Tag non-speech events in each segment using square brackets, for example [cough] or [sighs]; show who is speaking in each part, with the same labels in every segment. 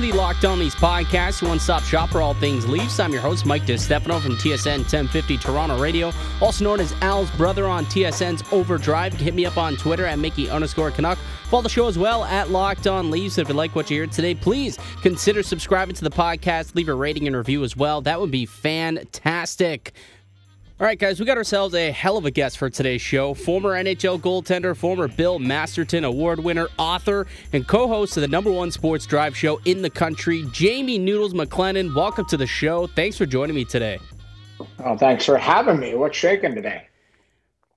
Speaker 1: the Locked On Leafs podcast, one stop shop for all things Leafs. I'm your host, Mike DeStefano from TSN 1050 Toronto Radio, also known as Al's brother on TSN's Overdrive. Hit me up on Twitter at Mickey underscore Canuck. Follow the show as well at Locked On Leafs. If you like what you hear today, please consider subscribing to the podcast. Leave a rating and review as well. That would be fantastic. All right, guys, we got ourselves a hell of a guest for today's show. Former NHL goaltender, former Bill Masterton Award winner, author, and co host of the number one sports drive show in the country, Jamie Noodles McLennan. Welcome to the show. Thanks for joining me today.
Speaker 2: Oh, thanks for having me. What's shaking today?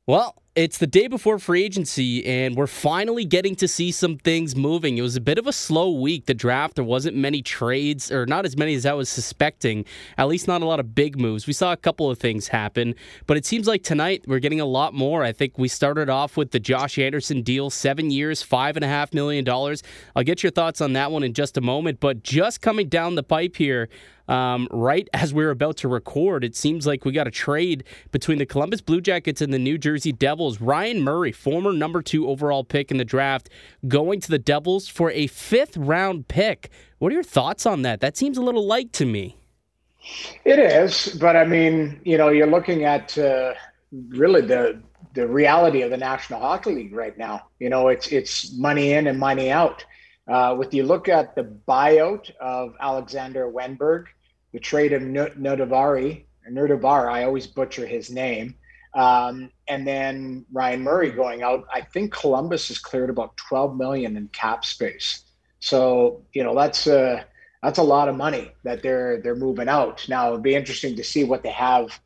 Speaker 1: Well, it's the day before free agency, and we're finally getting to see some things moving. It was a bit of a slow week. The draft, there wasn't many trades, or not as many as I was suspecting. At least not a lot of big moves. We saw a couple of things happen, but it seems like tonight we're getting a lot more. I think we started off with the Josh Anderson deal, seven years, five and a half million dollars. I'll get your thoughts on that one in just a moment, but just coming down the pipe here, um, right as we are about to record, it seems like we got a trade between the Columbus Blue Jackets and the New Jersey Devils. Ryan Murray, former number two overall pick in the draft, going to the Devils for a fifth round pick. What are your thoughts on that? That seems a little light to me.
Speaker 2: It is, but I mean, you know, you're looking at uh, really the the reality of the National Hockey League right now. You know, it's it's money in and money out. Uh, with you look at the buyout of Alexander Wennberg, the trade of Nodavari, Nerdavar, I always butcher his name, um, and then Ryan Murray going out. I think Columbus has cleared about 12 million in cap space. So you know that's a that's a lot of money that they're they're moving out. Now it'd be interesting to see what they have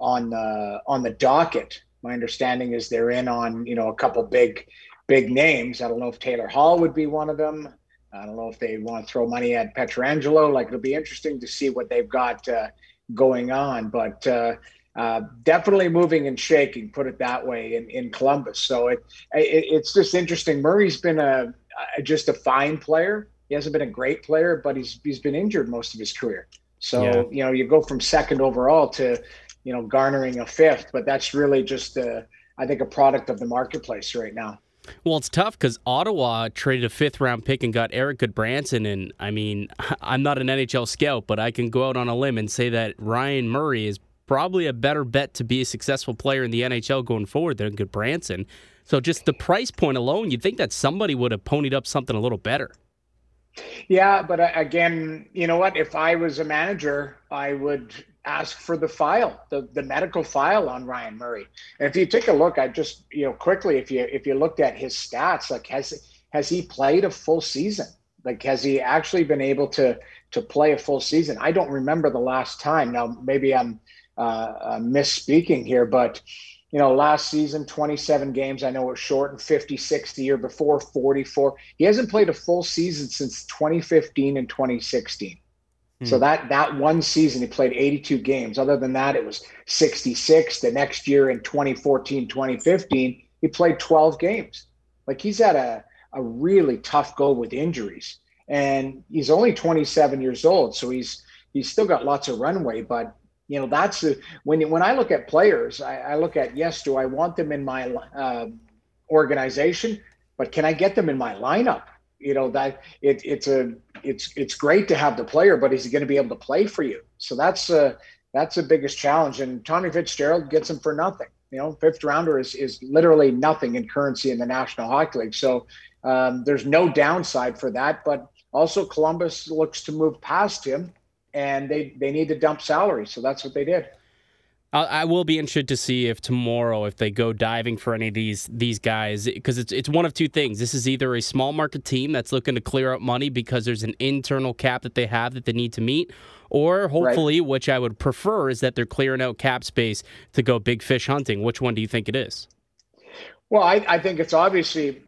Speaker 2: on the on the docket. My understanding is they're in on you know a couple big big names. I don't know if Taylor Hall would be one of them. I don't know if they want to throw money at Pietrangelo. Like it'll be interesting to see what they've got uh, going on. But uh, uh, definitely moving and shaking, put it that way, in, in Columbus. So it, it it's just interesting. Murray's been a, a, just a fine player. He hasn't been a great player, but he's he's been injured most of his career. So yeah. you know you go from second overall to you know garnering a fifth, but that's really just a, I think a product of the marketplace right now.
Speaker 1: Well, it's tough because Ottawa traded a fifth round pick and got Erik Gudbranson. And I mean, [laughs] I'm not an NHL scout, but I can go out on a limb and say that Ryan Murray is probably a better bet to be a successful player in the NHL going forward than Gudbranson. So just the price point alone, you'd think that somebody would have ponied up something a little better.
Speaker 2: Yeah, but uh, again, you know what? If I was a manager, I would ask for the file, the, the medical file on Ryan Murray. And if you take a look, I just you know quickly, if you if you looked at his stats, like has has he played a full season? Like has he actually been able to to play a full season? I don't remember the last time. Now maybe I'm uh, uh, misspeaking here, but you know, last season, 27 games. I know it short and 56 the year before, 44. He hasn't played a full season since 2015 and 2016. So hmm. that that one season he played 82 games. Other than that, it was 66. The next year in 2014, 2015, he played 12 games. Like he's had a, a really tough go with injuries. And he's only 27 years old, so he's he's still got lots of runway. But you know, that's the, when when I look at players, I, I look at yes, do I want them in my uh, organization, but can I get them in my lineup? You know that it, it's a it's it's great to have the player, but is he going to be able to play for you? So that's uh, that's the biggest challenge. And Tommy Fitzgerald gets him for nothing. You know, fifth rounder is is literally nothing in currency in the National Hockey League. So um, there's no downside for that. But also Columbus looks to move past him, and they they need to dump salary. So that's what they did.
Speaker 1: I will be interested to see if tomorrow, if they go diving for any of these these guys, because it's it's one of two things. This is either a small market team that's looking to clear out money because there's an internal cap that they have that they need to meet, or hopefully, right. which I would prefer, is that they're clearing out cap space to go big fish hunting. Which one do you think it is?
Speaker 2: Well, I, I think it's obviously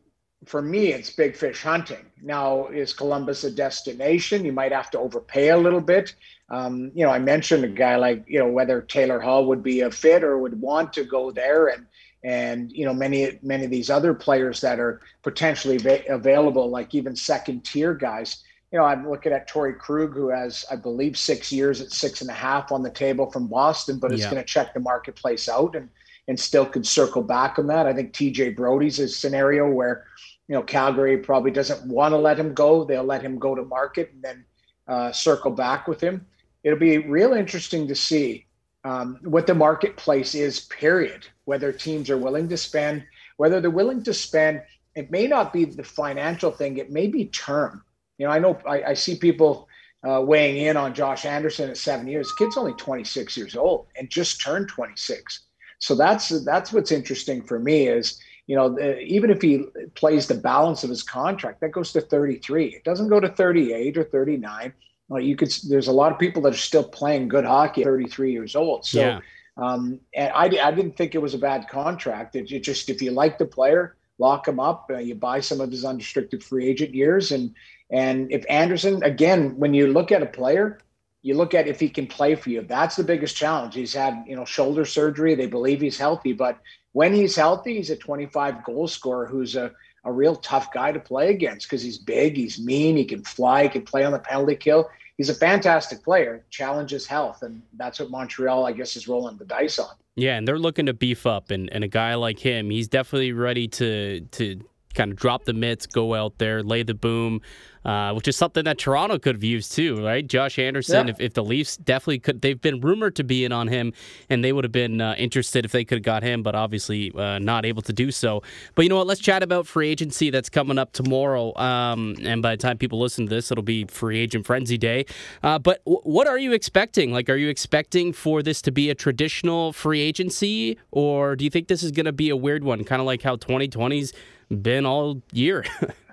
Speaker 2: for me, it's big fish hunting. Now, is Columbus a destination? You might have to overpay a little bit. Um, you know, I mentioned a guy like you know whether Taylor Hall would be a fit or would want to go there, and and you know many many of these other players that are potentially va- available, like even second tier guys. You know, I'm looking at Torey Krug, who has, I believe, six years at six and a half on the table from Boston, but is yeah. going to check the marketplace out and and still could circle back on that. I think TJ Brodie's a scenario where, you know, Calgary probably doesn't want to let him go. They'll let him go to market and then uh, circle back with him. It'll be real interesting to see um, what the marketplace is. Period. Whether teams are willing to spend, whether they're willing to spend. It may not be the financial thing. It may be term. You know, I know I, I see people uh, weighing in on Josh Anderson at seven years. The kid's only 26 years old and just turned 26. So that's that's what's interesting for me is you know even if he plays the balance of his contract, that goes to 33. It doesn't go to 38 or 39. Well, you could. There's a lot of people that are still playing good hockey at 33 years old. So, yeah. um, and I, I didn't think it was a bad contract. It, it just if you like the player, lock him up. Uh, you buy some of his unrestricted free agent years, and and if Anderson, again, when you look at a player, you look at if he can play for you. That's the biggest challenge. He's had, you know, shoulder surgery. They believe he's healthy, but when he's healthy, he's a 25 goal scorer who's a, a real tough guy to play against because he's big, he's mean, he can fly, he can play on the penalty kill. He's a fantastic player, challenges health, and that's what Montreal, I guess, is rolling the dice on.
Speaker 1: Yeah, and they're looking to beef up, and, and a guy like him, he's definitely ready to to kind of drop the mitts, go out there, lay the boom, uh, which is something that Toronto could have used too, right? Josh Anderson, yeah. if, if the Leafs definitely could, they've been rumored to be in on him, and they would have been uh, interested if they could have got him, but obviously uh, not able to do so. But you know what? Let's chat about free agency that's coming up tomorrow. Um, and by the time people listen to this, it'll be free agent frenzy day. Uh, but w- what are you expecting? Like, are you expecting for this to be a traditional free agency, or do you think this is going to be a weird one, kind of like how 2020's been all year? [laughs]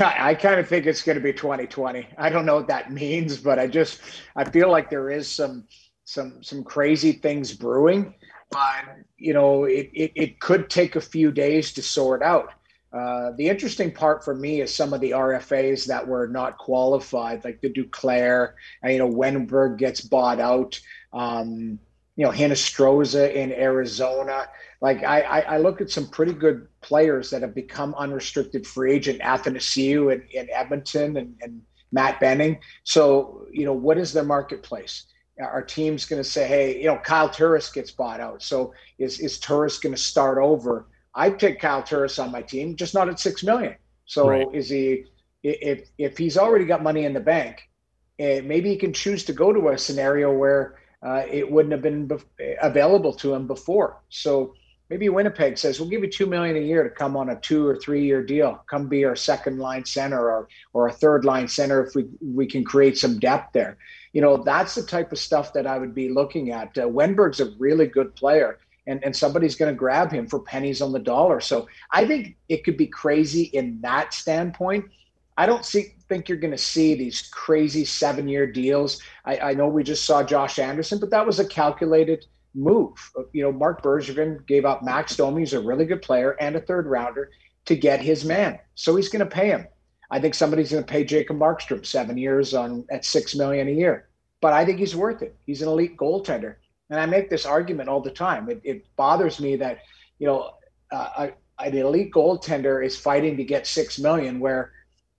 Speaker 2: I, I kind of think it's going to be 2020. I don't know what that means, but I just I feel like there is some some some crazy things brewing, but you know it it, it could take a few days to sort out. Uh, the interesting part for me is some of the RFAs that were not qualified, like the Duclair, you know, Wennberg gets bought out. Um, you know, Hinostroza in Arizona. Like I, I, I, look at some pretty good players that have become unrestricted free agent, Athanasiou in, in Edmonton and, and Matt Benning. So, you know, what is their marketplace? Our team's going to say, hey, you know, Kyle Turris gets bought out. So is, is Turris going to start over? I'd pick Kyle Turris on my team, just not at six million. So right. is he if if he's already got money in the bank, eh, maybe he can choose to go to a scenario where uh, it wouldn't have been be- available to him before. So maybe Winnipeg says we'll give you two million a year to come on a two or three year deal, come be our second line center or or a third line center if we we can create some depth there. You know that's the type of stuff that I would be looking at. Uh, Wennberg's a really good player. And, and somebody's going to grab him for pennies on the dollar. So I think it could be crazy in that standpoint. I don't see think you're going to see these crazy seven year deals. I, I, know we just saw Josh Anderson, but that was a calculated move. You know, Marc Bergevin gave up Max Domi, who's a really good player and a third rounder, to get his man. So he's going to pay him. I think somebody's going to pay Jacob Markstrom seven years on at six million a year, but I think he's worth it. He's an elite goaltender, and I make this argument all the time. It, it bothers me that you know uh, an elite goaltender is fighting to get six million, where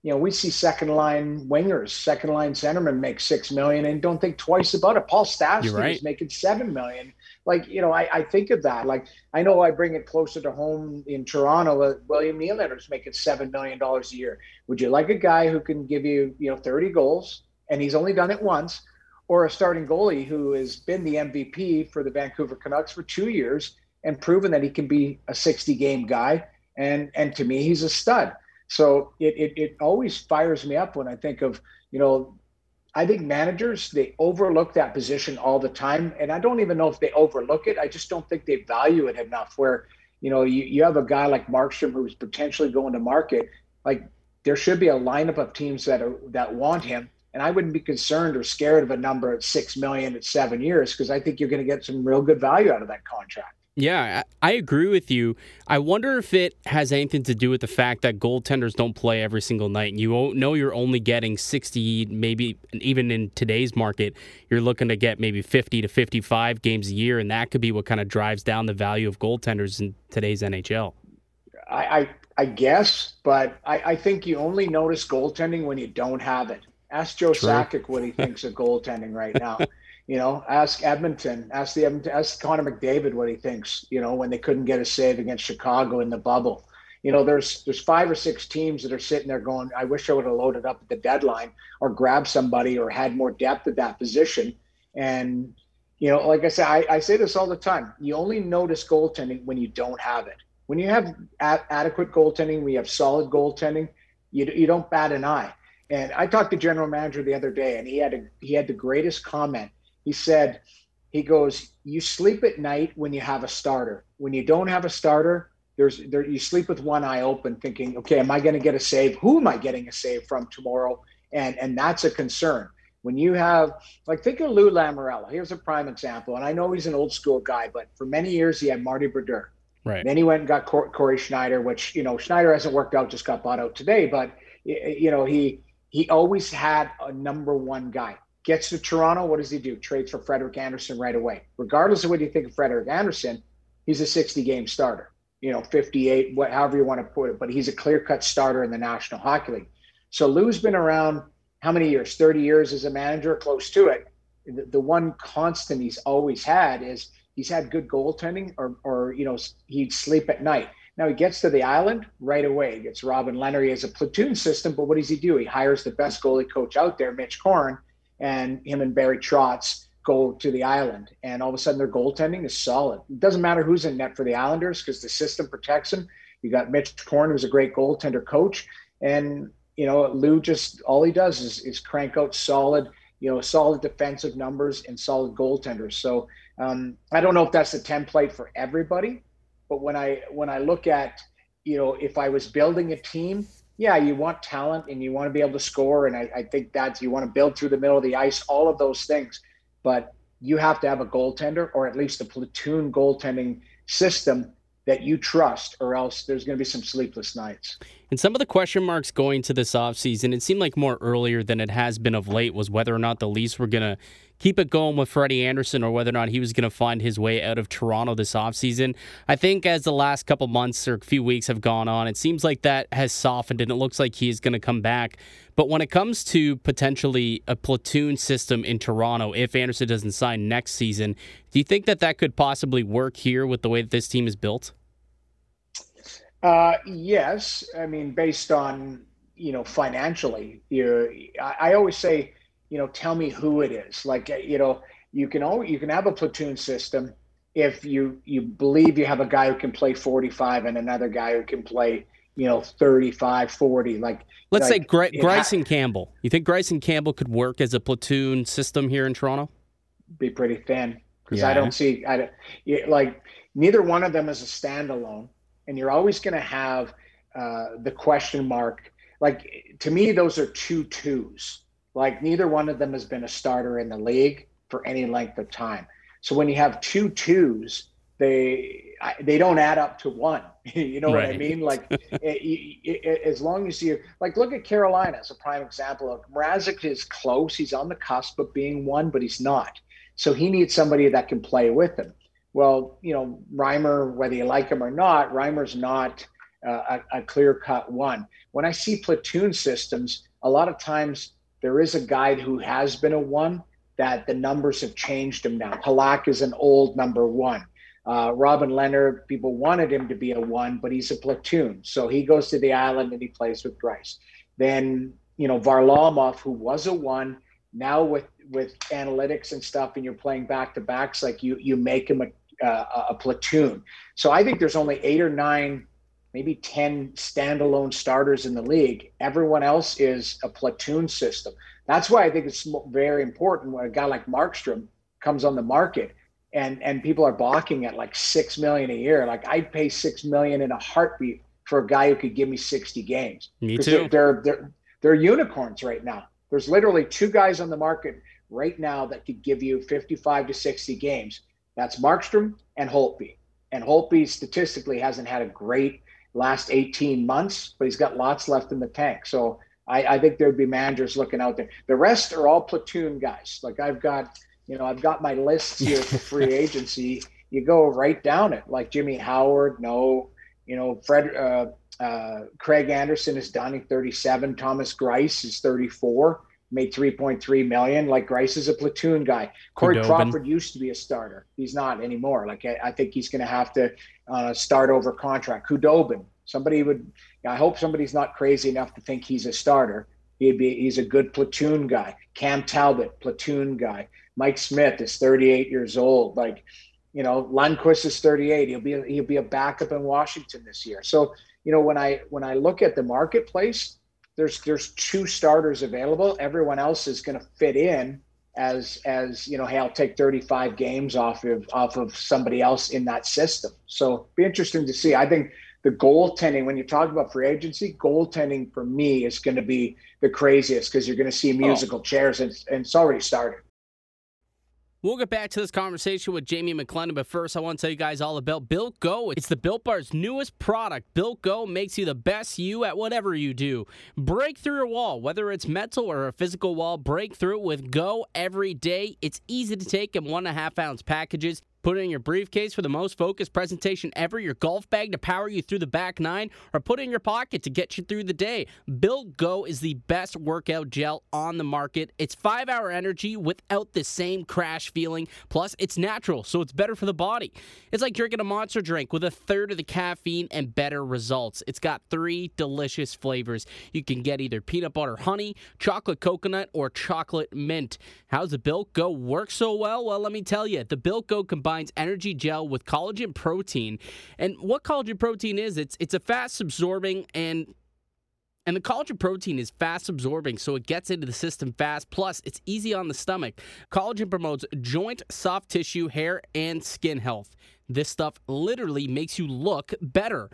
Speaker 2: you know, we see second line wingers, second line centermen make six million and don't think twice about it. Paul Stastny right. is making seven million. Like, you know, I, I think of that. Like, I know I bring it closer to home in Toronto. Uh, William is making seven million dollars a year. Would you like a guy who can give you, you know, 30 goals and he's only done it once, or a starting goalie who has been the MVP for the Vancouver Canucks for two years and proven that he can be a 60 game guy? And and to me, he's a stud. So it, it, it always fires me up when I think of, you know, I think managers, they overlook that position all the time. And I don't even know if they overlook it. I just don't think they value it enough where, you know, you, you have a guy like Markstrom who's potentially going to market. Like there should be a lineup of teams that are that want him. And I wouldn't be concerned or scared of a number at six million at seven years because I think you're going to get some real good value out of that contract.
Speaker 1: Yeah, I agree with you. I wonder if it has anything to do with the fact that goaltenders don't play every single night. And you know you're only getting 60, maybe even in today's market, you're looking to get maybe 50 to 55 games a year. And that could be what kind of drives down the value of goaltenders in today's NHL.
Speaker 2: I, I, I guess, but I, I, think you only notice goaltending when you don't have it. Ask Joe True. Sakic what he thinks of goaltending right now. [laughs] You know, ask Edmonton, ask the Edmonton, ask Connor McDavid what he thinks. You know, when they couldn't get a save against Chicago in the bubble. you know, there's there's five or six teams that are sitting there going, I wish I would have loaded up at the deadline or grabbed somebody or had more depth at that position. And you know, like I say, I, I say this all the time. You only notice goaltending when you don't have it. When you have a- adequate goaltending, we have solid goaltending. You, you don't bat an eye. And I talked to general manager the other day, and he had a, he had the greatest comment. He said, he goes, "You sleep at night when you have a starter. When you don't have a starter, there's there you sleep with one eye open thinking okay am i going to get a save? Who am i getting a save from tomorrow? And and that's a concern. When you have like think of lou lamoriello here's a prime example and i know he's an old school guy but for many years he had marty brodeur.
Speaker 1: Right.
Speaker 2: Then he went and got Cory schneider which you know schneider hasn't worked out just got bought out today but you know he he always had a number one guy gets to toronto what does he do trades for Frederik Andersen right away regardless of what you think of Frederik Andersen, he's a 60 game starter you know, 58, what, however you want to put it, but he's a clear cut starter in the National Hockey League. So Lou's been around how many years? 30 years as a manager, close to it. The, the one constant he's always had is he's had good goaltending or, or, you know, he'd sleep at night. Now he gets to the island right away. He gets Robin Lehner. He has a platoon system, but what does he do? He hires the best goalie coach out there, Mitch Korn, and him and Barry Trotz go to the island, and all of a sudden their goaltending is solid. It doesn't matter who's in net for the Islanders because the system protects them. You got Mitch Korn, who's a great goaltender coach, and you know Lou just all he does is, is crank out solid, you know, solid defensive numbers and solid goaltenders. So um, I don't know if that's the template for everybody, but when I when I look at you know if I was building a team, yeah, you want talent and you want to be able to score, and I, I think that you want to build through the middle of the ice, all of those things but you have to have a goaltender or at least a platoon goaltending system that you trust, or else there's going to be some sleepless nights.
Speaker 1: And some of the question marks going to this offseason, it seemed like more earlier than it has been of late, was whether or not the Leafs were going to keep it going with Freddie Andersen or whether or not he was going to find his way out of Toronto this offseason. I think as the last couple months or a few weeks have gone on, it seems like that has softened and it looks like he is going to come back. But when it comes to potentially a platoon system in Toronto, if Andersen doesn't sign next season, do you think that that could possibly work here with the way that this team is built?
Speaker 2: Uh, yes, I mean based on you know financially, you I, I always say you know, tell me who it is. Like, uh, you know, you can always, you can have a platoon system if you you believe you have a guy who can play 45 and another guy who can play you know 35 40 like
Speaker 1: let's
Speaker 2: like,
Speaker 1: say Gr- Bryson ha- Campbell you think Bryson Campbell could work as a platoon system here in Toronto
Speaker 2: be pretty thin because yeah. I don't see I don't, like neither one of them is a standalone and you're always going to have uh, the question mark like to me those are two twos like neither one of them has been a starter in the league for any length of time. So when you have two twos, they they don't add up to one. [laughs] you know right. what I mean? Like it, it, it, as long as you like, look at Carolina as a prime example of Mrazek is close. He's on the cusp of being one, but he's not. So he needs somebody that can play with him. Well, you know, Reimer, whether you like him or not, Reimer's not uh, a, a clear cut one. When I see platoon systems, a lot of times there is a guy who has been a one that the numbers have changed him now. Halak is an old number one. Uh, Robin Lehner, people wanted him to be a one, but he's a platoon. So he goes to the island and he plays with Greiss. Then, you know, Varlamov, who was a one, now with with analytics and stuff, and you're playing back to backs, like you you make him a, uh, a platoon. So I think there's only eight or nine maybe 10 standalone starters in the league. Everyone else is a platoon system. That's why I think it's very important when a guy like Markstrom comes on the market and and people are balking at like 6 million a year. Like I'd pay 6 million in a heartbeat for a guy who could give me 60 games.
Speaker 1: Me too.
Speaker 2: They're, they're, they're unicorns right now. There's literally two guys on the market right now that could give you 55 to 60 games. That's Markstrom and Holtby. And Holtby statistically hasn't had a great last 18 months, but he's got lots left in the tank. So I, I think there'd be managers looking out there. The rest are all platoon guys. Like I've got, you know, I've got my lists here for [laughs] free agency. You go right down it. Like Jimmy Howard, no. You know, Fred, uh, uh, Craig Anderson is done at 37. Thomas Greiss is 34. Made 3.3 million. Like Greiss is a platoon guy. Corey Khudobin. Crawford used to be a starter. He's not anymore. Like I, I think he's going to have to uh, start over contract. Khudobin, somebody would. I hope somebody's not crazy enough to think he's a starter. He'd be. He's a good platoon guy. Cam Talbot, platoon guy. Mike Smith is 38 years old. Like, you know, Lundqvist is 38. He'll be a, he'll be a backup in Washington this year. So, you know, when I when I look at the marketplace, there's there's two starters available. Everyone else is going to fit in as as you know. Hey, I'll take 35 games off of off of somebody else in that system. So, be interesting to see. I think the goaltending when you talk about free agency, goaltending for me is going to be the craziest because you're going to see oh. musical oh. chairs and, and it's already started.
Speaker 1: We'll get back to this conversation with Jamie McLennan, but first, I want to tell you guys all about Built Go. It's the Built Bar's newest product. Built Go makes you the best you at whatever you do. Break through your wall, whether it's mental or a physical wall, break through with Go every day. It's easy to take in one and a half ounce packages. Put it in your briefcase for the most focused presentation ever, your golf bag to power you through the back nine, or put it in your pocket to get you through the day. Built Go is the best workout gel on the market. It's five hour energy without the same crash feeling. Plus, it's natural, so it's better for the body. It's like drinking a monster drink with a third of the caffeine and better results. It's got three delicious flavors. You can get either peanut butter honey, chocolate coconut, or chocolate mint. How's the Built Go work so well? Well, let me tell you, the Built Go combines combines energy gel with collagen protein. And what collagen protein is, it's it's a fast absorbing and and the collagen protein is fast absorbing, so it gets into the system fast. Plus, it's easy on the stomach. Collagen promotes joint, soft tissue, hair, and skin health. This stuff literally makes you look better.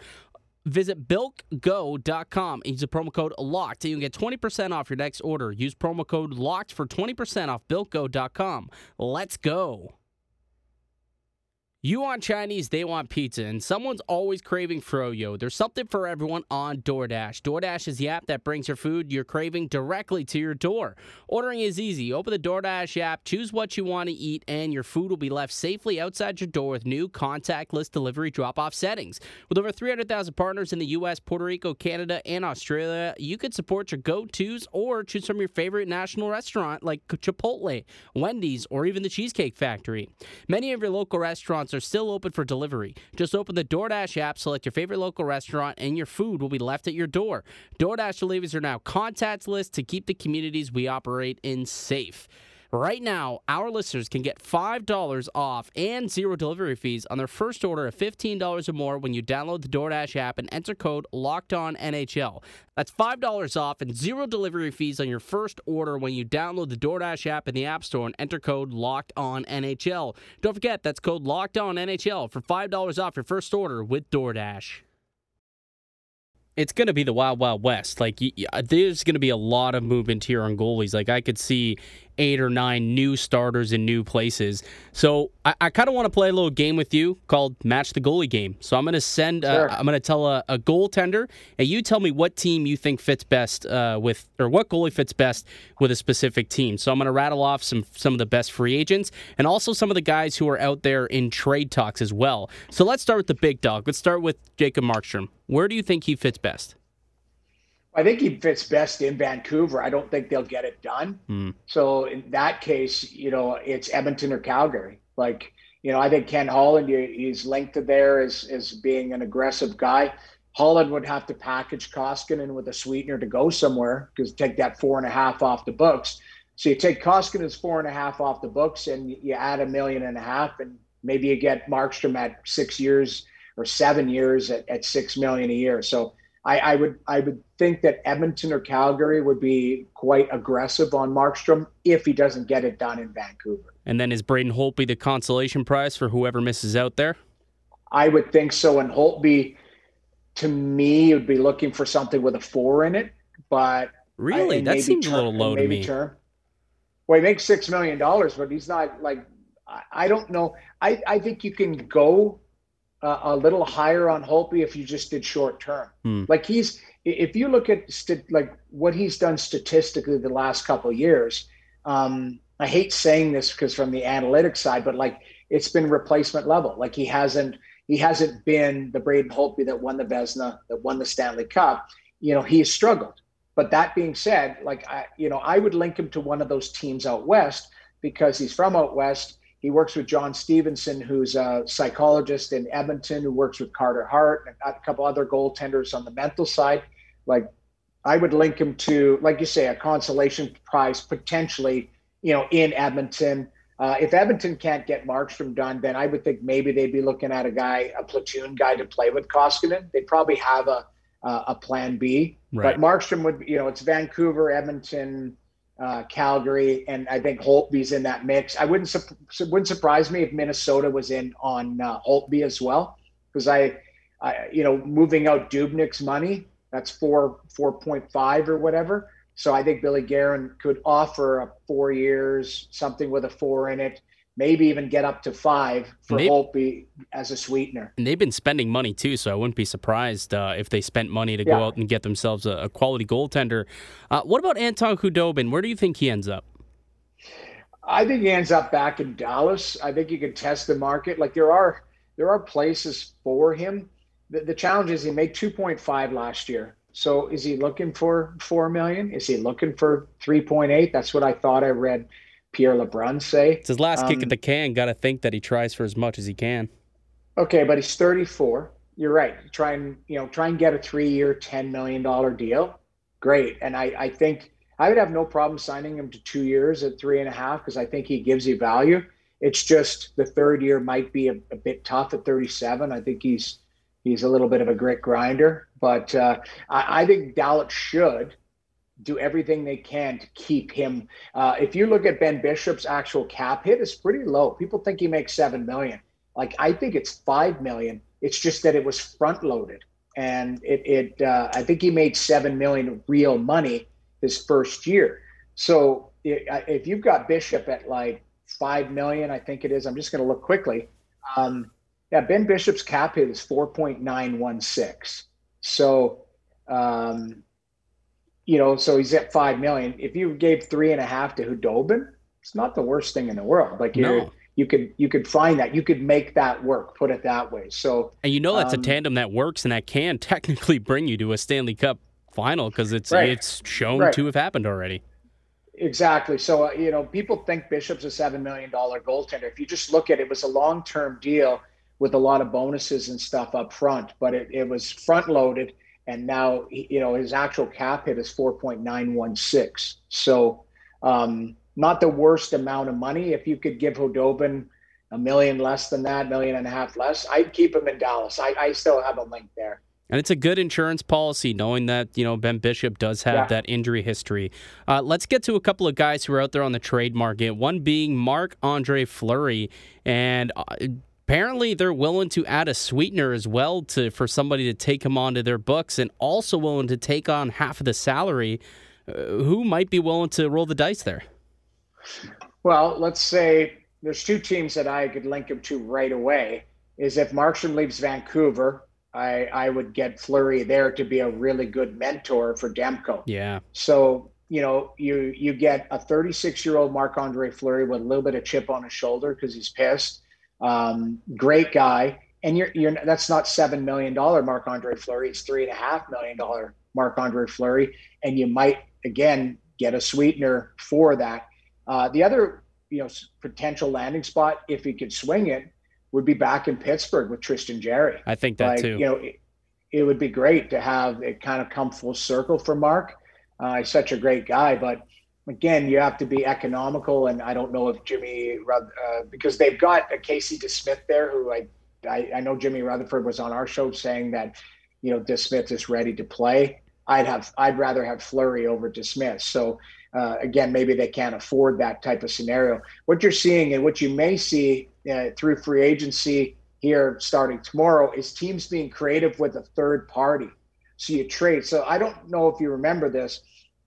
Speaker 1: Visit BuiltGo.com and use the promo code LOCKED and you get 20% off your next order. Use promo code LOCKED for 20% off BuiltGo.com. Let's go. You want Chinese, they want pizza, and someone's always craving froyo. There's something for everyone on DoorDash. DoorDash is the app that brings your food you're craving directly to your door. Ordering is easy. Open the DoorDash app, choose what you want to eat, and your food will be left safely outside your door with new contactless delivery drop-off settings. With over 300,000 partners in the U.S., Puerto Rico, Canada, and Australia, you can support your go-tos or choose from your favorite national restaurant like Chipotle, Wendy's, or even the Cheesecake Factory. Many of your local restaurants restaurants are still open for delivery. Just open the DoorDash app, select your favorite local restaurant, and your food will be left at your door. DoorDash deliveries are now contactless to keep the communities we operate in safe. Right now, our listeners can get $5 off and zero delivery fees on their first order of $15 or more when you download the DoorDash app and enter code NHL. That's $5 off and zero delivery fees on your first order when you download the DoorDash app in the App Store and enter code NHL. Don't forget, that's code NHL for $5 off your first order with DoorDash it's going to be the wild wild west like there's going to be a lot of movement here on goalies like i could see eight or nine new starters in new places. So I, I kind of want to play a little game with you called Match the Goalie Game. So I'm going to send, uh, I'm going to tell a, a, goaltender, and you tell me what team you think fits best uh, with, or what goalie fits best with a specific team. So I'm going to rattle off some some of the best free agents and also some of the guys who are out there in trade talks as well. So let's start with the big dog. Let's start with Jacob Markstrom. Where do you think he fits best?
Speaker 2: I think he fits best in Vancouver. I don't think they'll get it done. Mm. So in that case, you know, it's Edmonton or Calgary. Like, you know, I think Ken Holland, he's linked to there as, as being an aggressive guy. Holland would have to package Koskinen with a sweetener to go somewhere because take that four and a half off the books. So you take Koskinen's four and a half off the books and you add a million and a half, and maybe you get Markstrom at six years or seven years at, at six million a year. So I, I, would I would think that Edmonton or Calgary would be quite aggressive on Markstrom if he doesn't get it done in Vancouver.
Speaker 1: And then is Braden Holtby the consolation prize for whoever misses out there?
Speaker 2: I would think so. And Holtby, to me, would be looking for something with a four in it. But
Speaker 1: really, I, that seems term, a little low to me. Term.
Speaker 2: Well, he makes six million dollars, but he's not like I, I don't know. I, I think you can go uh, a little higher on Holtby if you just did short term. Hmm. Like he's, if you look at st- like what he's done statistically the last couple years, um, I hate saying this because from the analytics side, but like it's been replacement level. Like he hasn't, he hasn't been the Braden Holtby that won the Vezina, that won the Stanley Cup. You know, he has struggled. But that being said, like I, you know, I would link him to one of those teams out west because he's from out west. He works with John Stevenson, who's a psychologist in Edmonton, who works with Carter Hart and a couple other goaltenders on the mental side. Like I would link him to, like you say, a consolation prize potentially, you know, in Edmonton. Uh, if Edmonton can't get Markstrom done, then I would think maybe they'd be looking at a guy, a platoon guy to play with Koskinen. They'd probably have a uh, a plan B. Right. But Markstrom would, you know, it's Vancouver, Edmonton, uh, Calgary, and I think Holtby's in that mix. I wouldn't su- wouldn't surprise me if Minnesota was in on uh, Holtby as well, because I, I, you know, moving out Dubnyk's money, that's four four point five or whatever. So I think Billy Guerin could offer a four years, something with a four in it, maybe even get up to five for maybe, Holtby as a sweetener.
Speaker 1: And they've been spending money too, so I wouldn't be surprised uh, if they spent money to yeah. go out and get themselves a, a quality goaltender. Uh, what about Anton Khudobin? Where do you think he ends up?
Speaker 2: I think he ends up back in Dallas. I think you can test the market. Like there are there are places for him the, the challenge is he made 2.5 last year. So is he looking for 4 million? Is he looking for 3.8? That's what I thought I read Pierre LeBrun say.
Speaker 1: It's his last um, kick at um, the can. Got to think that he tries for as much as he can.
Speaker 2: Okay, but he's 34. You're right. Try and, you know, try and get a three year, $10 million deal. Great. And I, I think I would have no problem signing him to two years at three and a half because I think he gives you value. It's just the third year might be a, a bit tough at 37. I think he's He's a little bit of a grit grinder, but uh, I, I, think Dallas should do everything they can to keep him. Uh, if you look at Ben Bishop's actual cap hit, it's pretty low. People think he makes seven million. Like I think it's five million. It's just that it was front loaded, and it. it uh, I think he made seven million real money his first year. So if you've got Bishop at like five million, I think it is. I'm just going to look quickly. Um, yeah, Ben Bishop's cap hit is 4.916. So, um, you know, so he's at 5 million. If you gave three and a half to Khudobin, it's not the worst thing in the world. Like you no. you could, you could find that you could make that work, put it that way. So,
Speaker 1: and you know, that's um, a tandem that works and that can [laughs] technically bring you to a Stanley Cup final because it's, right. it's shown right. to have happened already.
Speaker 2: Exactly. So, uh, you know, people think Bishop's a $7 million goaltender. If you just look at it, it was a long term deal with a lot of bonuses and stuff up front, but it, it was front loaded. And now, you know, his actual cap hit is 4.916. So, um, not the worst amount of money. If you could give Khudobin a million less than that, million and a half less, I'd keep him in Dallas. I, I still have a link there.
Speaker 1: And it's a good insurance policy, knowing that you know Ben Bishop does have yeah. that injury history. Uh, let's get to a couple of guys who are out there on the trade market. One being Marc Andre Fleury, and uh, apparently they're willing to add a sweetener as well to for somebody to take him onto their books and also willing to take on half of the salary. Uh, who might be willing to roll the dice there?
Speaker 2: Well, let's say there's two teams that I could link him to right away. Is if Markstrom leaves Vancouver, I I would get Fleury there to be a really good mentor for Demko.
Speaker 1: Yeah.
Speaker 2: So you know you you get a 36 year old Marc Andre Fleury with a little bit of chip on his shoulder because he's pissed um, great guy. And you're, you're that's not seven million dollar Marc Andre Fleury. It's three and a half million dollar Marc Andre Fleury, and you might again get a sweetener for that. Uh, the other you know potential landing spot, if he could swing it, would be back in Pittsburgh with Tristan Jarry.
Speaker 1: I think that like, too.
Speaker 2: You know, it, it, would be great to have it kind of come full circle for Marc. Uh, he's such a great guy, but again, you have to be economical. And I don't know if Jimmy, uh, because they've got a Casey DeSmith there, who I, I, I know Jimmy Rutherford was on our show saying that, you know, DeSmith is ready to play. I'd have, I'd rather have Fleury over DeSmith. So uh, again, maybe they can't afford that type of scenario. What you're seeing and what you may see uh, through free agency here starting tomorrow is teams being creative with a third party. So you trade. So I don't know if you remember this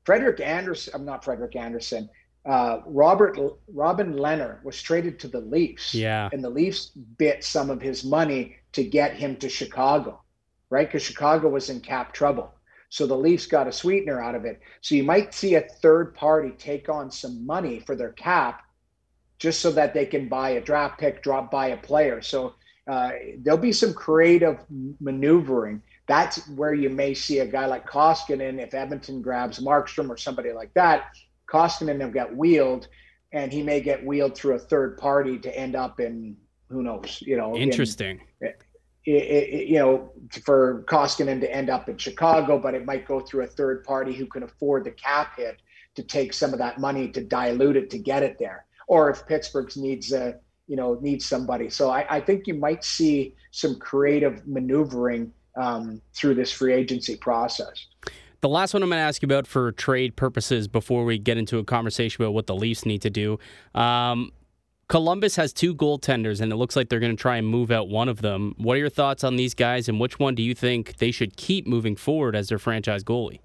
Speaker 2: Frederik Andersen, I'm not Frederik Andersen. Uh, Robert Robin Lehner was traded to the Leafs.
Speaker 1: Yeah.
Speaker 2: And the Leafs bit some of his money to get him to Chicago, right? Because Chicago was in cap trouble. So the Leafs got a sweetener out of it. So you might see a third party take on some money for their cap just so that they can buy a draft pick, drop by a player. So uh, there'll be some creative maneuvering that's where you may see a guy like Koskinen if Edmonton grabs Markstrom or somebody like that. Koskinen will get wheeled, and he may get wheeled through a third party to end up in who knows, you know.
Speaker 1: Interesting.
Speaker 2: In, it, it, you know, for Koskinen to end up in Chicago, but it might go through a third party who can afford the cap hit to take some of that money to dilute it to get it there. Or if Pittsburgh needs a, you know, needs somebody. So I, I think you might see some creative maneuvering um, through this free agency process.
Speaker 1: The last one I'm going to ask you about for trade purposes before we get into a conversation about what the Leafs need to do. Um, Columbus has two goaltenders, and it looks like they're going to try and move out one of them. What are your thoughts on these guys, and which one do you think they should keep moving forward as their franchise goalie?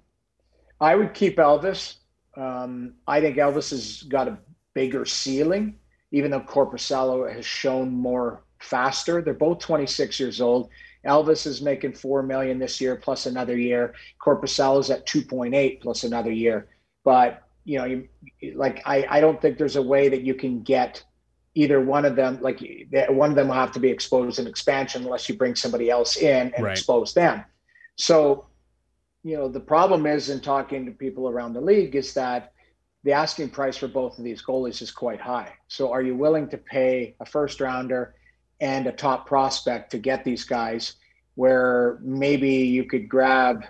Speaker 2: I would keep Elvis. Um, I think Elvis has got a bigger ceiling, even though Korpisalo has shown more faster. They're both 26 years old. Elvis is making four million this year plus another year. Korpisalo's at 2.8 plus another year. But you know, you, like I, I don't think there's a way that you can get either one of them. Like one of them will have to be exposed in expansion unless you bring somebody else in and right. expose them. So, you know, the problem is in talking to people around the league is that the asking price for both of these goalies is quite high. So, are you willing to pay a first rounder? And a top prospect to get these guys where maybe you could grab,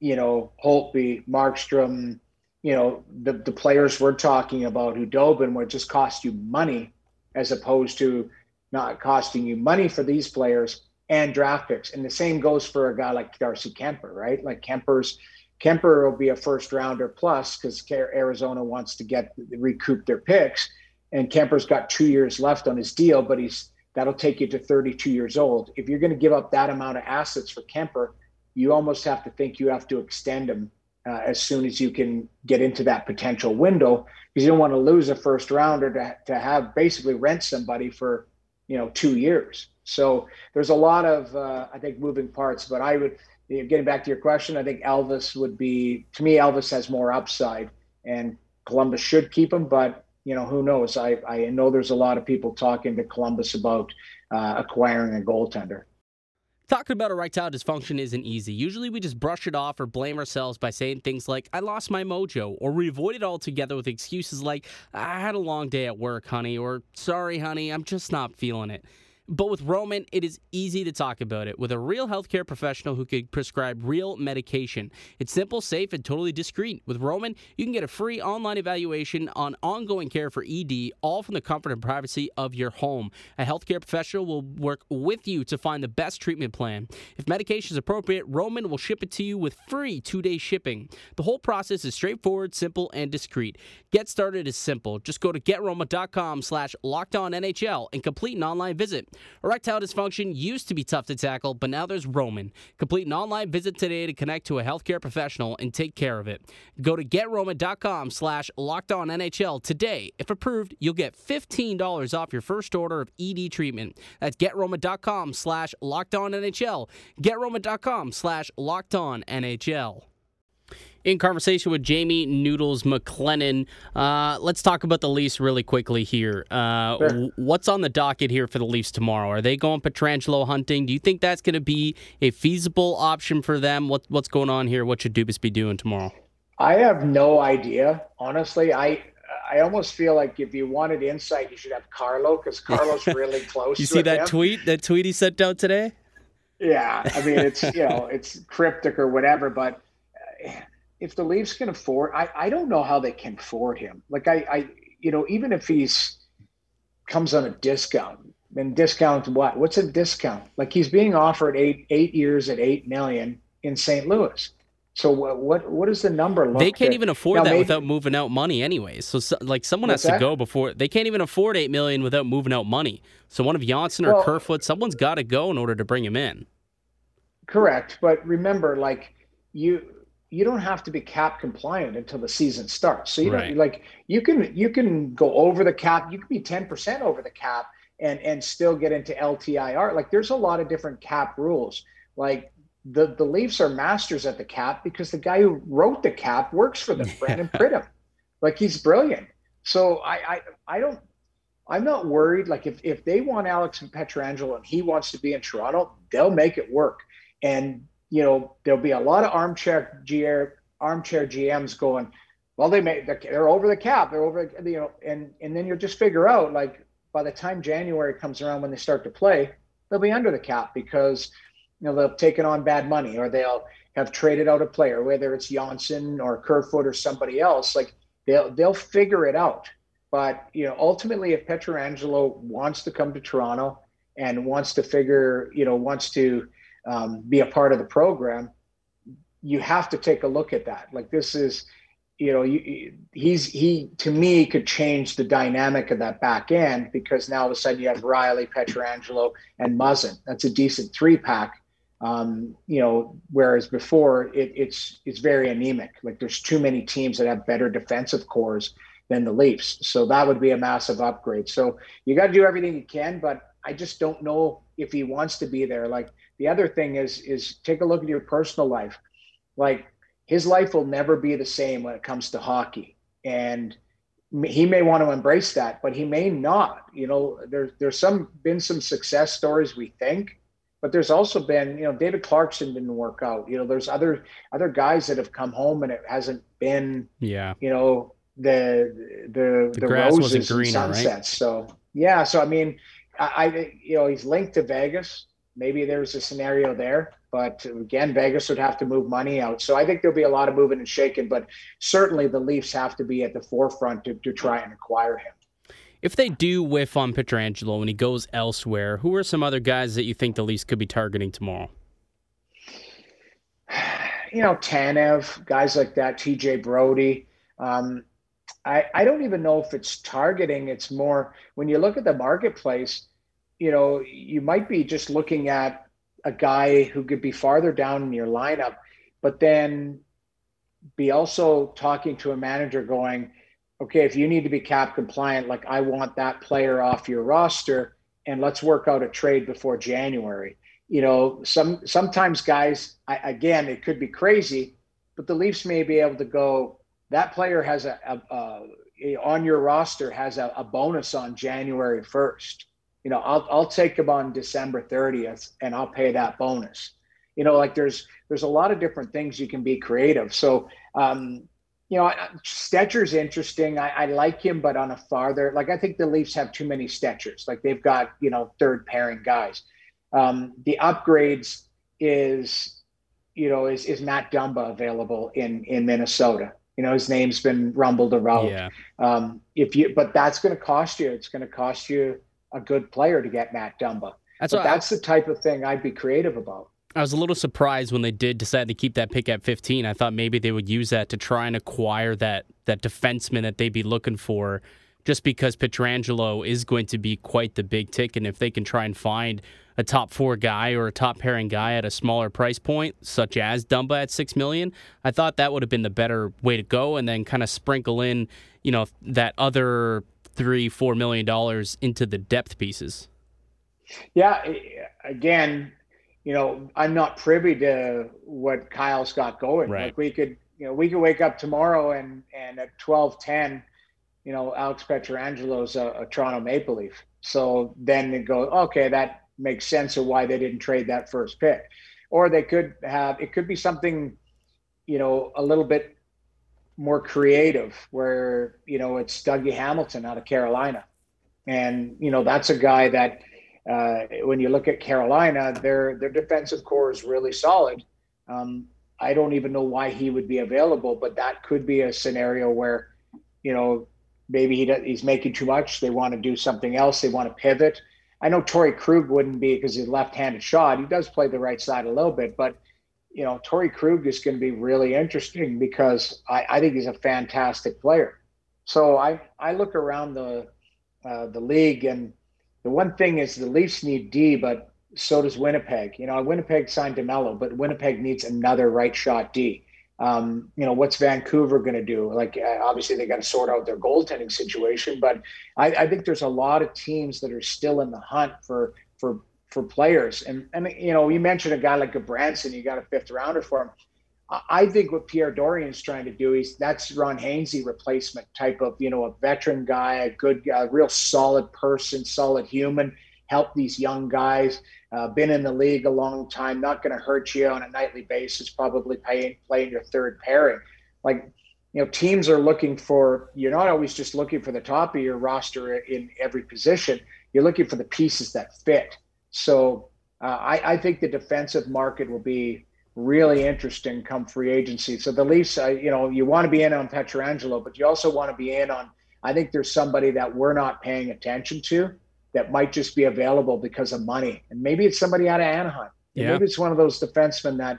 Speaker 2: you know, Holtby, Markstrom, you know, the, the players we're talking about Khudobin would just cost you money as opposed to not costing you money for these players and draft picks. And the same goes for a guy like Darcy Kuemper, right? Like Kuemper's Kuemper will be a first rounder plus because Arizona wants to get recoup their picks. And Kuemper's got two years left on his deal, but he's that'll take you to 32 years old. If you're going to give up that amount of assets for Kuemper, you almost have to think you have to extend him uh, as soon as you can get into that potential window because you don't want to lose a first rounder to, to have basically rent somebody for you know two years so there's a lot of uh, i think moving parts but i would getting back to your question i think elvis would be to me elvis has more upside and columbus should keep him but you know, who knows? I, I know there's a lot of people talking to Columbus about uh, acquiring a goaltender.
Speaker 1: Talking about erectile dysfunction isn't easy. Usually we just brush it off or blame ourselves by saying things like, I lost my mojo, or we avoid it altogether with excuses like, I had a long day at work, honey, or sorry, honey, I'm just not feeling it. But with Roman, it is easy to talk about it with a real healthcare professional who can prescribe real medication. It's simple, safe, and totally discreet. With Roman, you can get a free online evaluation on ongoing care for ED, all from the comfort and privacy of your home. A healthcare professional will work with you to find the best treatment plan. If medication is appropriate, Roman will ship it to you with free two day shipping. The whole process is straightforward, simple, and discreet. Get started is simple. Just go to getroman.com slash locked on NHL and complete an online visit. Erectile dysfunction used to be tough to tackle, but now there's Roman. Complete an online visit today to connect to a healthcare professional and take care of it. Go to GetRoman.com slash Locked On NHL today. If approved, you'll get $15 off your first order of ED treatment. That's GetRoman.com slash Locked On NHL. Getroman.com slash Locked On NHL in conversation with Jamie Noodles McLennan. Uh, let's talk about the Leafs really quickly here. Uh, sure. What's on the docket here for the Leafs tomorrow? Are they going Pietrangelo hunting? Do you think that's going to be a feasible option for them? What, what's going on here? What should Dubas be doing tomorrow?
Speaker 2: I have no idea. Honestly, I I almost feel like if you wanted insight, you should have Carlo because Carlo's [laughs] really close.
Speaker 1: you see that him. tweet? That tweet he sent out today?
Speaker 2: Yeah, I mean it's you [laughs] know it's cryptic or whatever, but uh, if the Leafs can afford, I, I don't know how they can afford him. Like I, I, you know, even if he's comes on a discount, then discount what? What's a discount? Like he's being offered eight eight years at eight million in St. Louis. So what what what is the number? Look
Speaker 1: they can't even afford that maybe, without moving out money, anyways. So, so like someone has to that? go before they can't even afford eight million without moving out money. So one of Johnsson or well, Kerfoot, someone's got to go in order to bring him in.
Speaker 2: Correct, but remember, like you you don't have to be cap compliant until the season starts. So you right. don't like you can you can go over the cap. You can be ten percent over the cap and and still get into LTIR. Like there's a lot of different cap rules. Like the the Leafs are masters at the cap because the guy who wrote the cap works for them, yeah. [laughs] Brandon Pridham. Like he's brilliant. So I I I don't. I'm not worried. Like if if they want Alex Pietrangelo and he wants to be in Toronto, they'll make it work. And you know, there'll be a lot of armchair GR, armchair GMs going, well, they may they're over the cap, they're over, you know, and and then you'll just figure out like by the time January comes around when they start to play, they'll be under the cap because you know they've taken on bad money or they'll have traded out a player, whether it's Johnsson or Kerfoot or somebody else. Like they'll they'll figure it out. But you know, ultimately, if Pietrangelo wants to come to Toronto and wants to figure, you know, wants to um, be a part of the program, you have to take a look at that. Like this is, you know, you, he's he to me could change the dynamic of that back end because now all of a sudden you have Rielly, Pietrangelo, and Muzzin. That's a decent three pack. Um, you know, whereas before it, it's it's very anemic. Like there's too many teams that have better defensive cores than the Leafs. So that would be a massive upgrade. So you got to do everything you can, but I just don't know if he wants to be there. Like the other thing is is take a look at your personal life. Like his life will never be the same when it comes to hockey, and he may want to embrace that, but he may not. You know, there's there's some been some success stories we think, but there's also been you know David Clarkson didn't work out. You know, there's other other guys that have come home and it hasn't been
Speaker 1: yeah
Speaker 2: you know the the
Speaker 1: The
Speaker 2: the, roses
Speaker 1: greener,
Speaker 2: and
Speaker 1: right?
Speaker 2: sunsets. So yeah, so I mean, I, I you know he's linked to Vegas. Maybe there's a scenario there, but again, Vegas would have to move money out. So I think there'll be a lot of moving and shaking, but certainly the Leafs have to be at the forefront to, to try and acquire him.
Speaker 1: If they do whiff on Pietrangelo and he goes elsewhere, who are some other guys that you think the Leafs could be targeting tomorrow? [sighs]
Speaker 2: You know, Tanev, guys like that, TJ Brodie. Um, I, I don't even know if it's targeting. It's more when you look at the marketplace, you know, you might be just looking at a guy who could be farther down in your lineup, but then be also talking to a manager going, okay, if you need to be cap compliant, like I want that player off your roster and let's work out a trade before January. You know, some sometimes guys, I, again, it could be crazy, but the Leafs may be able to go, that player has a, a, a on your roster has a, a bonus on January 1st. You know, I'll, I'll take him on December 30th and I'll pay that bonus. You know, like there's, there's a lot of different things you can be creative. So, um, you know, Stecher's interesting. I, I like him, but on a farther, like I think the Leafs have too many Stechers. Like they've got, you know, third pairing guys. Um, the upgrades is, you know, is, is Matt Dumba available in, in Minnesota? You know, his name's been rumbled around.
Speaker 1: Yeah.
Speaker 2: Um, if you, but that's going to cost you. It's going to cost you a good player to get Matt Dumba.
Speaker 1: That's
Speaker 2: But that's the type of thing I'd be creative about.
Speaker 1: I was a little surprised when they did decide to keep that pick at 15. I thought maybe they would use that to try and acquire that that defenseman that they'd be looking for, just because Pietrangelo is going to be quite the big tick, and if they can try and find a top four guy or a top pairing guy at a smaller price point, such as Dumba at six million, I thought that would have been the better way to go, and then kind of sprinkle in, you know, that other three four million dollars into the depth pieces.
Speaker 2: Yeah, again, you know, I'm not privy to what Kyle's got going.
Speaker 1: Right.
Speaker 2: Like we could, you know, we could wake up tomorrow and and at 12:10, you know, Alex Pietrangelo's a, a Toronto Maple Leaf. So then they go, okay, that makes sense of why they didn't trade that first pick. Or they could have it could be something, you know, a little bit more creative where, you know, it's Dougie Hamilton out of Carolina. And, you know, that's a guy that uh, when you look at Carolina, their their defensive core is really solid. Um, I don't even know why he would be available, but that could be a scenario where, you know, maybe he does, he's making too much. They want to do something else. They want to pivot. I know Torey Krug wouldn't be because he's left-handed shot. He does play the right side a little bit, but you know, Torey Krug is going to be really interesting because I, I think he's a fantastic player. So I I look around the uh, the league and the one thing is the Leafs need D, but so does Winnipeg. You know, Winnipeg signed DeMelo, but Winnipeg needs another right shot D. Um, you know, what's Vancouver going to do? Like, uh, obviously, they got to sort out their goaltending situation, but I, I think there's a lot of teams that are still in the hunt for for for players. And and you know, you mentioned a guy like a Branson, you got a fifth rounder for him. I think what Pierre Dorion's trying to do is that's Ron Hainsey replacement type of, you know, a veteran guy, a good, a real solid person, solid human, help these young guys. Uh, been in the league a long time, not going to hurt you on a nightly basis. Probably playing playing your third pairing. Like you know, teams are looking for. You're not always just looking for the top of your roster in every position. You're looking for the pieces that fit. So uh, I, I think the defensive market will be really interesting come free agency. So the Leafs, uh, you know, you want to be in on Pietrangelo, but you also want to be in on. I think there's somebody that we're not paying attention to that might just be available because of money, and maybe it's somebody out of Anaheim. Yeah. Maybe it's one of those defensemen that,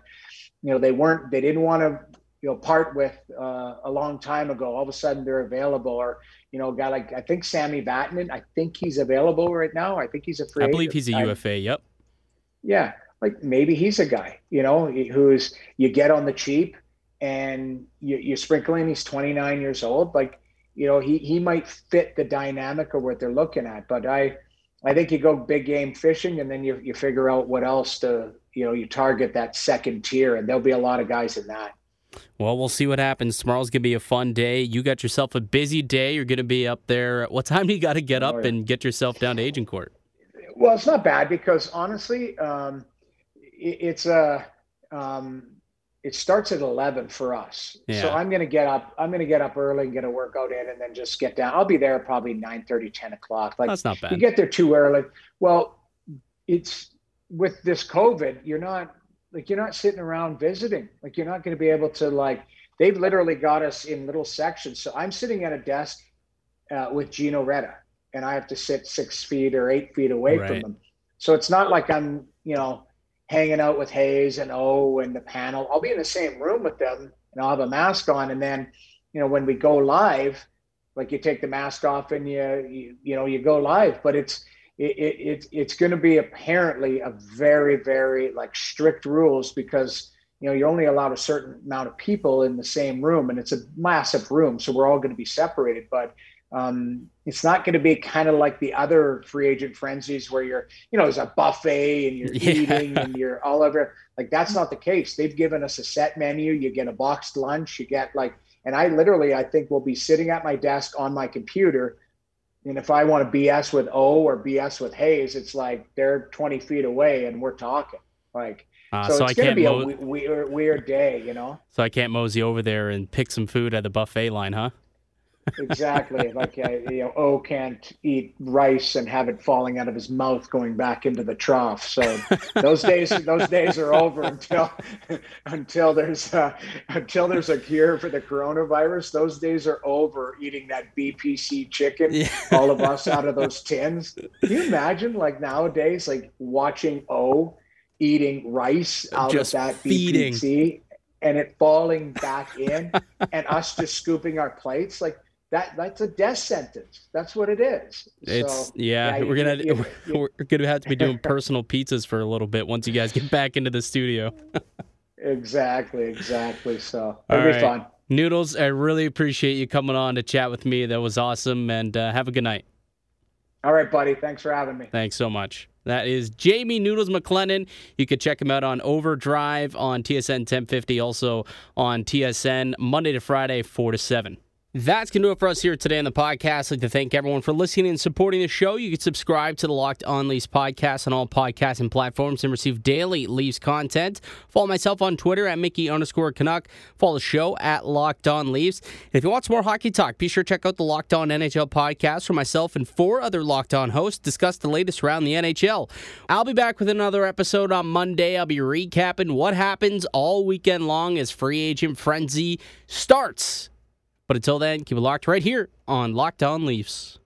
Speaker 2: you know, they weren't, they didn't want to, you know, part with uh, a long time ago. All of a sudden they're available, or you know, guy like I think Sami Vatanen. I think he's available right now. I think he's a free.
Speaker 1: I believe he's a UFA. Yep.
Speaker 2: Yeah, like maybe he's a guy, you know, who's you get on the cheap and you, you sprinkle in he's 29 years old. Like, you know, he, he might fit the dynamic of what they're looking at. But I, I think you go big game fishing and then you, you figure out what else to, you know, you target that second tier and there'll be a lot of guys in that.
Speaker 1: Well, we'll see what happens. Tomorrow's going to be a fun day. You got yourself a busy day. You're going to be up there. What time do you got to get up oh, and get yourself down to Agincourt?
Speaker 2: Well, it's not bad because honestly, um, it's a um, it starts at 11 for us yeah. so i'm going to get up i'm going to get up early and get a workout in and then just get down i'll be there probably 9 30 10 o'clock
Speaker 1: like that's not bad
Speaker 2: you get there too early well it's with this covid you're not like you're not sitting around visiting like you're not going to be able to like they've literally got us in little sections so i'm sitting at a desk uh, with gino reda and i have to sit six feet or eight feet away right. from them so it's not like i'm you know hanging out with Hayes and O and the panel. I'll be in the same room with them and I'll have a mask on. And then, you know, when we go live, like you take the mask off and you, you, you know, you go live, but it's, it, it, it's going to be apparently a very, very like strict rules because, you know, you're only allowed a certain amount of people in the same room and it's a massive room. So we're all going to be separated, but um, it's not going to be kind of like the other free agent frenzies where you're, you know, there's a buffet and you're [laughs] yeah. eating and you're all over. Like that's not the case. They've given us a set menu. You get a boxed lunch. You get like, and I literally, I think, will be sitting at my desk on my computer. And if I want to BS with O or BS with Hayes, it's like they're 20 feet away and we're talking. Like, uh, so, so, it's going to be mo- a weird, weird day, you know?
Speaker 1: So I can't mosey over there and pick some food at the buffet line, huh?
Speaker 2: Exactly. Like uh, you know, O can't eat rice and have it falling out of his mouth going back into the trough. So those days, those days are over until [laughs] until there's a, until there's a cure for the coronavirus. Those days are over. Eating that BPC chicken, yeah. all of us out of those tins. Can you imagine, like nowadays, like watching O eating rice out Just of that feeding. BPC and it falling back in, and us just scooping our plates like that that's a death sentence. That's what it is.
Speaker 1: It's so, yeah, yeah, we're gonna you, you, [laughs] we're gonna have to be doing personal pizzas for a little bit once you guys get back into the studio. [laughs]
Speaker 2: exactly, exactly. So it'll be fun.
Speaker 1: Noodles, I really appreciate you coming on to chat with me. That was awesome, and uh, have a good night.
Speaker 2: All right, buddy. Thanks for having me.
Speaker 1: Thanks so much. That is Jamie Noodles McLennan. You can check him out on Overdrive on TSN 1050, also on TSN Monday to Friday, 4 to 7. That's going to do it for us here today on the podcast. I'd like to thank everyone for listening and supporting the show. You can subscribe to the Locked On Leafs podcast on all podcasting platforms and receive daily Leafs content. Follow myself on Twitter at Mickey underscore Canuck. Follow the show at Locked On Leafs. And if you want some more hockey talk, be sure to check out the Locked On NHL podcast where myself and four other Locked On hosts discuss the latest around the NHL. I'll be back with another episode on Monday. I'll be recapping what happens all weekend long as free agent frenzy starts. But until then, keep it locked right here on Locked On Leafs.